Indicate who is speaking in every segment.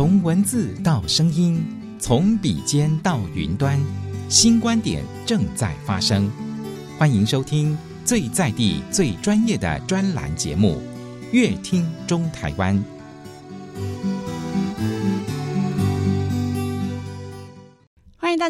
Speaker 1: 从文字到声音，从笔尖到云端，新观点正在发生。欢迎收听最在地、最专业的专栏节目《乐听中台
Speaker 2: 湾》。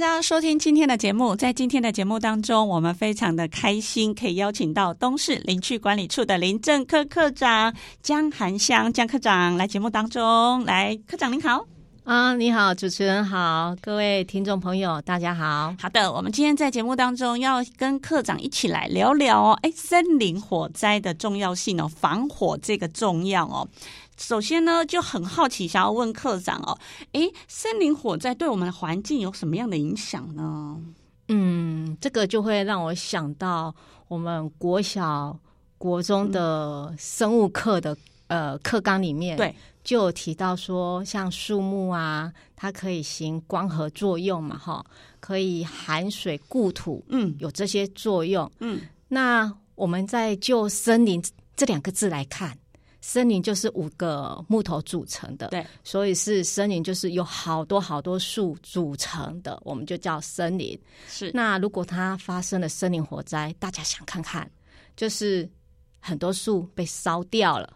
Speaker 2: 大家收听今天的节目。在今天的节目当中，我们非常的开心，可以邀请到东势林区管理处的林政科科长江涵香江科长来节目当中。来，科长您好。
Speaker 3: 啊，你好，主持人好，各位听众朋友，大家好。
Speaker 2: 好的，我们今天在节目当中要跟科长一起来聊聊哦，哎，森林火灾的重要性哦，防火这个重要哦。首先呢，就很好奇，想要问科长哦，诶，森林火灾对我们的环境有什么样的影响呢？
Speaker 3: 嗯，这个就会让我想到我们国小、国中的生物课的、嗯、呃课纲里面，对，就有提到说，像树木啊，它可以行光合作用嘛，哈，可以含水固土，嗯，有这些作用，嗯，那我们在就森林这两个字来看。森林就是五个木头组成的，对，所以是森林就是有好多好多树组成的，我们就叫森林。是，那如果它发生了森林火灾，大家想看看，就是很多树被烧掉了。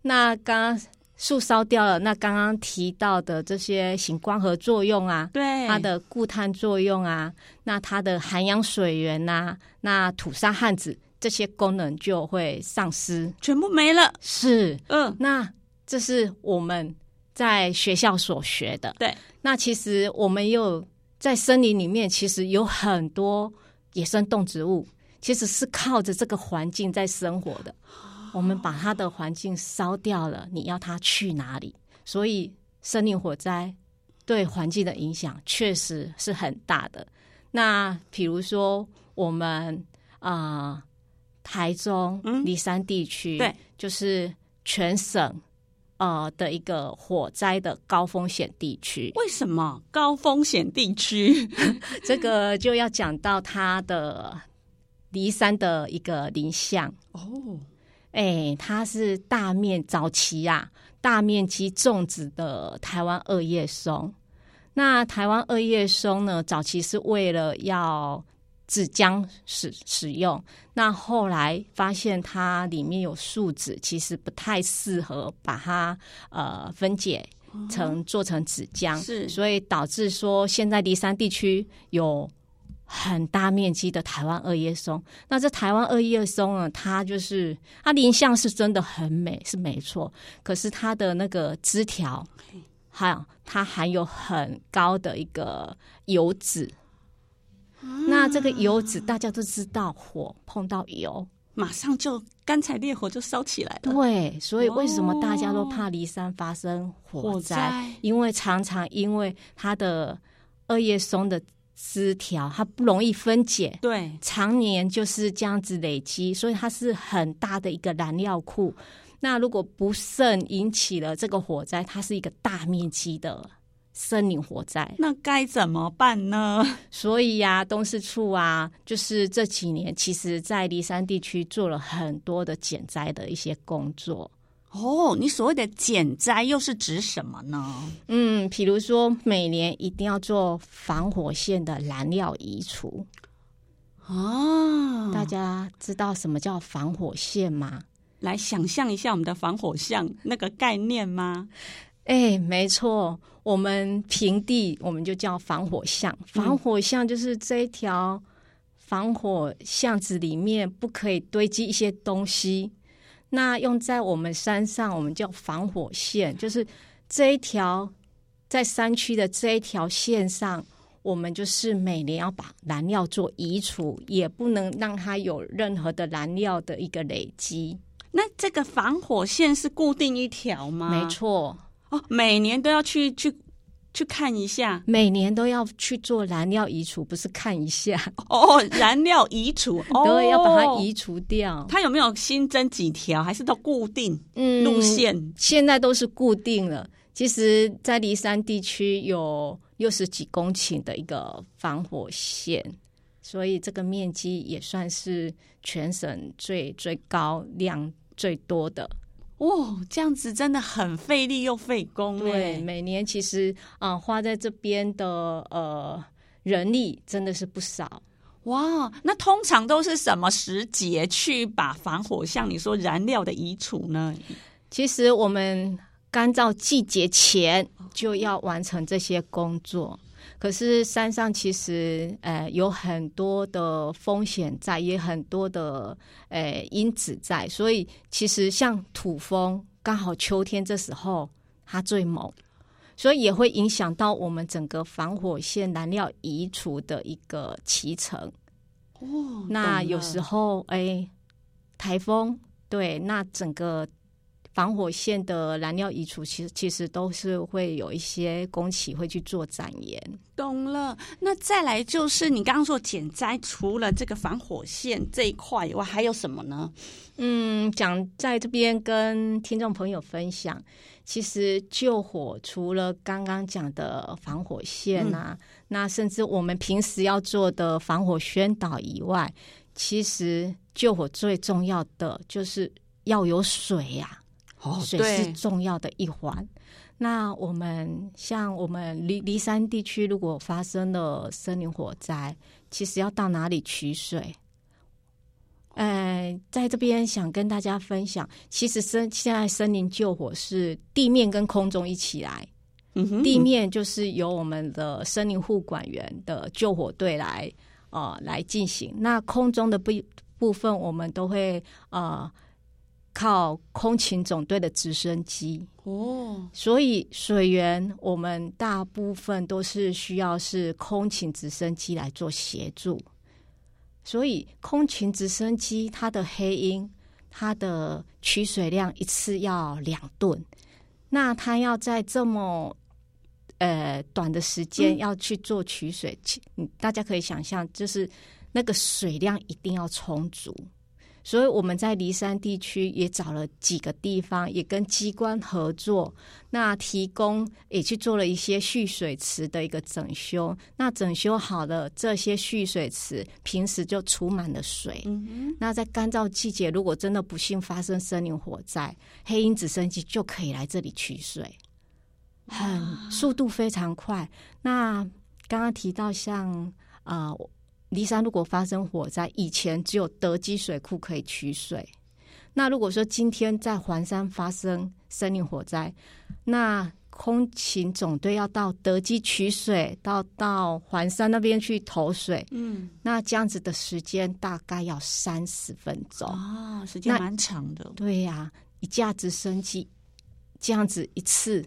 Speaker 3: 那刚刚树烧掉了，那刚刚提到的这些行光合作用啊，对，它的固碳作用啊，那它的涵养水源呐、啊，那土沙汉子。这些功能就会丧失，
Speaker 2: 全部没了。
Speaker 3: 是，嗯，那这是我们在学校所学的。对，那其实我们又在森林里面，其实有很多野生动植物，其实是靠着这个环境在生活的。我们把它的环境烧掉了，你要它去哪里？所以，森林火灾对环境的影响确实是很大的。那比如说，我们啊。呃台中梨山地区，对，就是全省呃的一个火灾的高风险地区。
Speaker 2: 为什么高风险地区？
Speaker 3: 这个就要讲到它的梨山的一个林相哦，哎，它是大面早期啊，大面积种植的台湾二叶松。那台湾二叶松呢，早期是为了要。纸浆使使用，那后来发现它里面有树脂，其实不太适合把它呃分解成做成纸浆，是，所以导致说现在离山地区有很大面积的台湾二叶松。那这台湾二叶松呢，它就是它林相是真的很美，是没错，可是它的那个枝条，还有它含有很高的一个油脂。那这个油脂大家都知道，火碰到油，
Speaker 2: 马上就干柴烈火就烧起来了。
Speaker 3: 对，所以为什么大家都怕骊山发生火灾？哦、因为常常因为它的二叶松的枝条，它不容易分解，对，常年就是这样子累积，所以它是很大的一个燃料库。那如果不慎引起了这个火灾，它是一个大面积的。森林火灾，
Speaker 2: 那该怎么办呢？
Speaker 3: 所以呀、啊，东势处啊，就是这几年，其实在离山地区做了很多的减灾的一些工作。
Speaker 2: 哦，你所谓的减灾又是指什么呢？
Speaker 3: 嗯，比如说每年一定要做防火线的燃料移除。哦，大家知道什么叫防火线吗？
Speaker 2: 来想象一下我们的防火巷那个概念吗？
Speaker 3: 哎，没错，我们平地我们就叫防火巷。防火巷就是这一条防火巷子里面不可以堆积一些东西。那用在我们山上，我们叫防火线，就是这一条在山区的这一条线上，我们就是每年要把燃料做移除，也不能让它有任何的燃料的一个累积。
Speaker 2: 那这个防火线是固定一条吗？
Speaker 3: 没错。
Speaker 2: 哦，每年都要去去去看一下，
Speaker 3: 每年都要去做燃料移除，不是看一下
Speaker 2: 哦。燃料移除，
Speaker 3: 对，要把它移除掉。
Speaker 2: 它有没有新增几条，还是都固定路线？
Speaker 3: 嗯，现在都是固定了。其实，在离山地区有六十几公顷的一个防火线，所以这个面积也算是全省最最高量最多的。
Speaker 2: 哦，这样子真的很费力又费工。
Speaker 3: 对，每年其实啊、呃，花在这边的呃人力真的是不少。
Speaker 2: 哇，那通常都是什么时节去把防火像你说燃料的移除呢？
Speaker 3: 其实我们干燥季节前就要完成这些工作。可是山上其实呃有很多的风险在，也很多的呃因子在，所以其实像土风刚好秋天这时候它最猛，所以也会影响到我们整个防火线燃料移除的一个脐程。
Speaker 2: 哦，
Speaker 3: 那有时候哎台风对，那整个。防火线的燃料移除，其实其实都是会有一些工企会去做展延。
Speaker 2: 懂了。那再来就是你刚刚说减灾，除了这个防火线这一块以外，还有什么呢？
Speaker 3: 嗯，讲在这边跟听众朋友分享，其实救火除了刚刚讲的防火线啊，嗯、那甚至我们平时要做的防火宣导以外，其实救火最重要的就是要有水呀、啊。水是重要的一环。哦、那我们像我们离离山地区，如果发生了森林火灾，其实要到哪里取水？呃，在这边想跟大家分享，其实森现在森林救火是地面跟空中一起来。嗯哼，地面就是由我们的森林护管员的救火队来呃来进行。那空中的部部分，我们都会呃。靠空勤总队的直升机。哦，所以水源我们大部分都是需要是空勤直升机来做协助，所以空勤直升机它的黑鹰，它的取水量一次要两吨，那它要在这么呃短的时间要去做取水，嗯，大家可以想象，就是那个水量一定要充足。所以我们在离山地区也找了几个地方，也跟机关合作，那提供也去做了一些蓄水池的一个整修。那整修好了这些蓄水池，平时就储满了水。嗯。那在干燥季节，如果真的不幸发生森林火灾，黑鹰直升机就可以来这里取水，很速度非常快。那刚刚提到像啊。呃梨山如果发生火灾，以前只有德基水库可以取水。那如果说今天在环山发生森林火灾，那空勤总队要到德基取水，到到环山那边去投水，嗯，那这样子的时间大概要三十分钟
Speaker 2: 啊，时间蛮长的。
Speaker 3: 对呀、啊，一架直升机这样子一次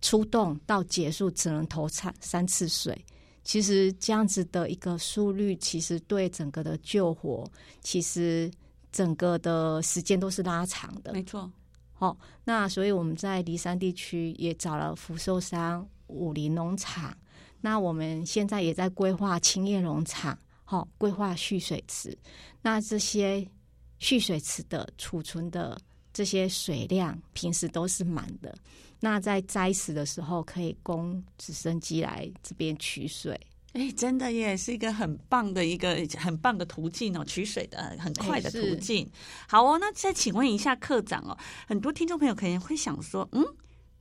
Speaker 3: 出动到结束，只能投产三次水。其实这样子的一个速率，其实对整个的救火，其实整个的时间都是拉长的。
Speaker 2: 没错。
Speaker 3: 好、哦，那所以我们在离山地区也找了福寿山武林农场，那我们现在也在规划青叶农场，好、哦，规划蓄水池。那这些蓄水池的储存的这些水量，平时都是满的。那在灾时的时候，可以供直升机来这边取水。
Speaker 2: 哎，真的耶，是一个很棒的一个很棒的途径哦，取水的很快的途径。好哦，那再请问一下课长哦，很多听众朋友可能会想说，嗯，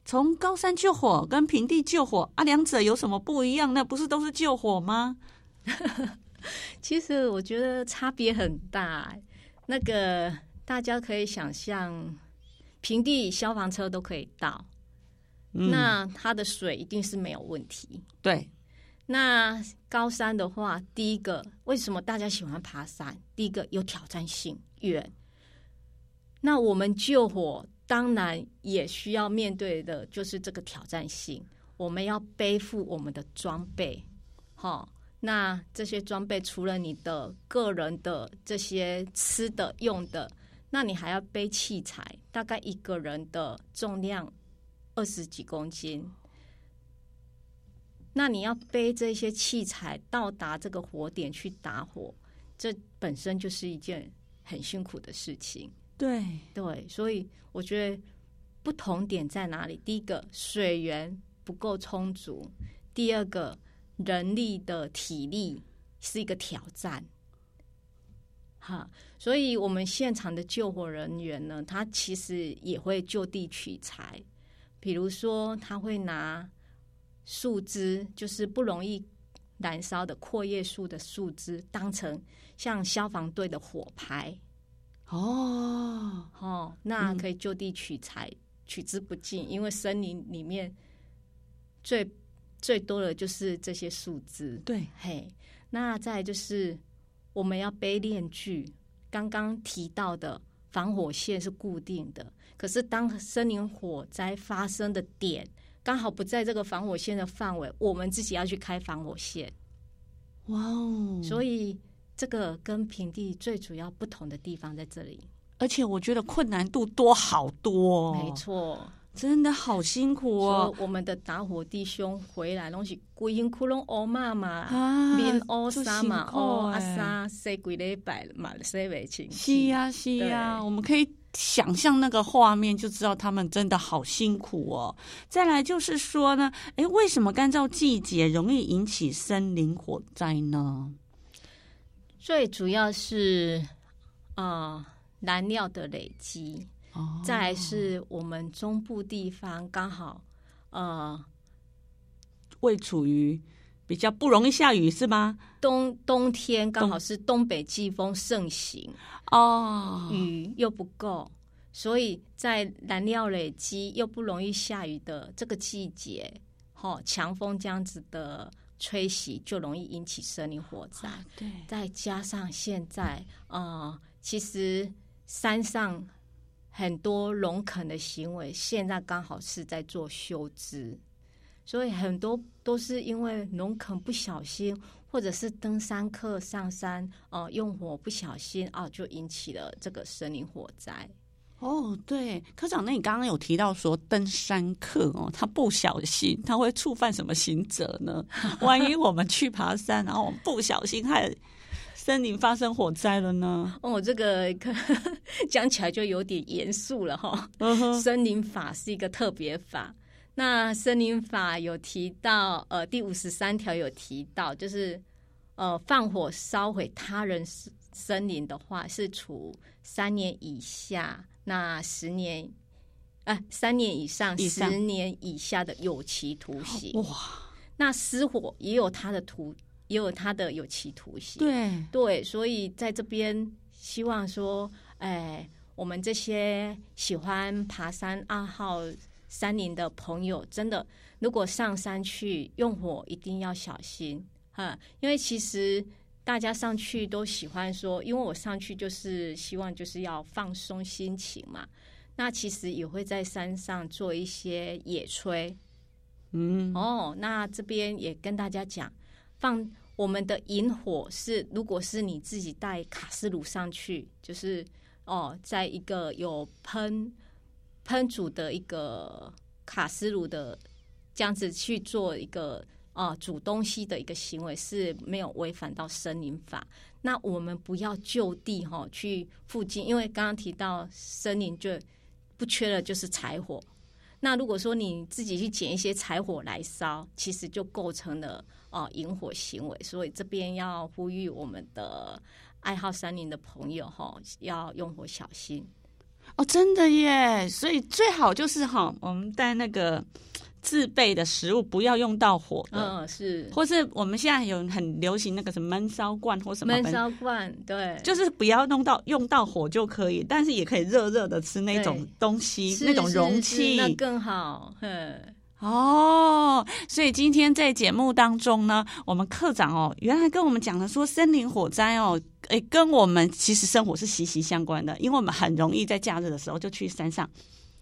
Speaker 2: 从高山救火跟平地救火啊，两者有什么不一样？那不是都是救火吗？
Speaker 3: 其实我觉得差别很大。那个大家可以想象，平地消防车都可以到。嗯、那它的水一定是没有问题。
Speaker 2: 对，
Speaker 3: 那高山的话，第一个为什么大家喜欢爬山？第一个有挑战性，远。那我们救火当然也需要面对的就是这个挑战性，我们要背负我们的装备。好，那这些装备除了你的个人的这些吃的用的，那你还要背器材，大概一个人的重量。二十几公斤，那你要背这些器材到达这个火点去打火，这本身就是一件很辛苦的事情。
Speaker 2: 对
Speaker 3: 对，所以我觉得不同点在哪里？第一个，水源不够充足；第二个，人力的体力是一个挑战。哈，所以我们现场的救火人员呢，他其实也会就地取材，比如说他会拿树枝，就是不容易燃烧的阔叶树的树枝，当成像消防队的火牌。
Speaker 2: 哦，
Speaker 3: 哦，那可以就地取材，嗯、取之不尽，因为森林里面最最多的就是这些树枝。
Speaker 2: 对，
Speaker 3: 嘿，那再就是。我们要背链锯，刚刚提到的防火线是固定的，可是当森林火灾发生的点刚好不在这个防火线的范围，我们自己要去开防火线。
Speaker 2: 哇哦！
Speaker 3: 所以这个跟平地最主要不同的地方在这里，
Speaker 2: 而且我觉得困难度多好多。
Speaker 3: 没错。
Speaker 2: 真的好辛苦哦！
Speaker 3: 我们的打火弟兄回来东西，鬼因窟窿乌妈妈，面乌沙嘛，乌阿沙洗几礼拜嘛，洗未清。
Speaker 2: 是呀，是呀，我们可以想象那个画面，就知道他们真的好辛苦哦。再来就是说呢，哎，为什么干燥季节容易引起森林火灾呢？
Speaker 3: 最主要是啊、呃，燃料的累积。再来是我们中部地方刚好，呃，
Speaker 2: 位处于比较不容易下雨，是吗？
Speaker 3: 冬冬天刚好是东北季风盛行
Speaker 2: 哦，
Speaker 3: 雨又不够，所以在燃料累积又不容易下雨的这个季节，哦，强风这样子的吹袭就容易引起森林火灾。
Speaker 2: 对，
Speaker 3: 再加上现在，呃，其实山上。很多农垦的行为，现在刚好是在做修枝，所以很多都是因为农垦不小心，或者是登山客上山，呃，用火不小心啊，就引起了这个森林火灾。
Speaker 2: 哦，对，科长，那你刚刚有提到说登山客哦，他不小心，他会触犯什么刑责呢？万一我们去爬山，然后我们不小心害。森林发生火灾了呢？
Speaker 3: 哦，这个 讲起来就有点严肃了哈。森林法是一个特别法，那森林法有提到，呃，第五十三条有提到，就是呃，放火烧毁他人森林的话，是处三年以下，那十年，啊、呃，三年以上，十年以下的有期徒刑。
Speaker 2: 哇，
Speaker 3: 那失火也有它的徒。也有他的有期徒刑，
Speaker 2: 对。
Speaker 3: 对，所以在这边希望说，哎，我们这些喜欢爬山二号山林的朋友，真的，如果上山去用火，一定要小心。哈，因为其实大家上去都喜欢说，因为我上去就是希望就是要放松心情嘛，那其实也会在山上做一些野炊，
Speaker 2: 嗯，
Speaker 3: 哦，那这边也跟大家讲放。我们的引火是，如果是你自己带卡斯炉上去，就是哦，在一个有喷喷煮的一个卡斯炉的这样子去做一个哦煮东西的一个行为是没有违反到森林法。那我们不要就地哈、哦、去附近，因为刚刚提到森林就不缺的就是柴火。那如果说你自己去捡一些柴火来烧，其实就构成了。哦，引火行为，所以这边要呼吁我们的爱好山林的朋友哈，要用火小心。
Speaker 2: 哦，真的耶！所以最好就是哈，我们带那个自备的食物，不要用到火的。
Speaker 3: 嗯，是。
Speaker 2: 或是我们现在有很流行那个什么闷烧罐或什么。
Speaker 3: 闷烧罐，对，
Speaker 2: 就是不要弄到用到火就可以，但是也可以热热的吃那种东西，那种容器，
Speaker 3: 那更好。嗯。
Speaker 2: 哦，所以今天在节目当中呢，我们课长哦，原来跟我们讲的说森林火灾哦，诶，跟我们其实生活是息息相关的，因为我们很容易在假日的时候就去山上，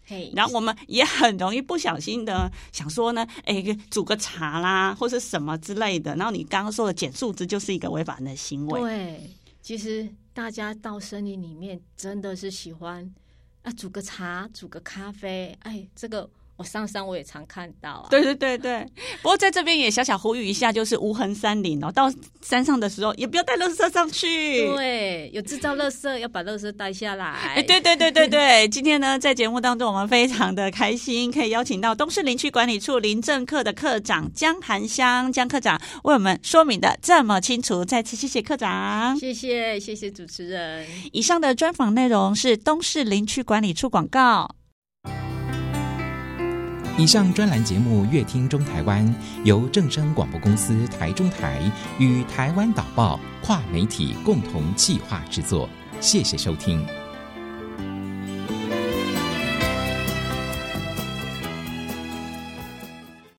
Speaker 3: 嘿，
Speaker 2: 然后我们也很容易不小心的想说呢，诶，煮个茶啦，或是什么之类的，然后你刚刚说的捡树枝就是一个违法的行为。
Speaker 3: 对，其实大家到森林里面真的是喜欢啊，煮个茶，煮个咖啡，哎，这个。我上山我也常看到啊。
Speaker 2: 对对对对，不过在这边也小小呼吁一下，就是无痕山林哦，到山上的时候也不要带垃圾上去。
Speaker 3: 对，有制造垃圾要把垃圾带下来。
Speaker 2: 哎，对对对对对，今天呢在节目当中，我们非常的开心，可以邀请到东市林区管理处林政课的课长江涵香江课长为我们说明的这么清楚，再次谢谢课长，
Speaker 3: 谢谢谢谢主持人。
Speaker 2: 以上的专访内容是东市林区管理处广告。
Speaker 1: 以上专栏节目《乐听中台湾》由正声广播公司台中台与台湾导报跨媒体共同企划制作，谢谢收听。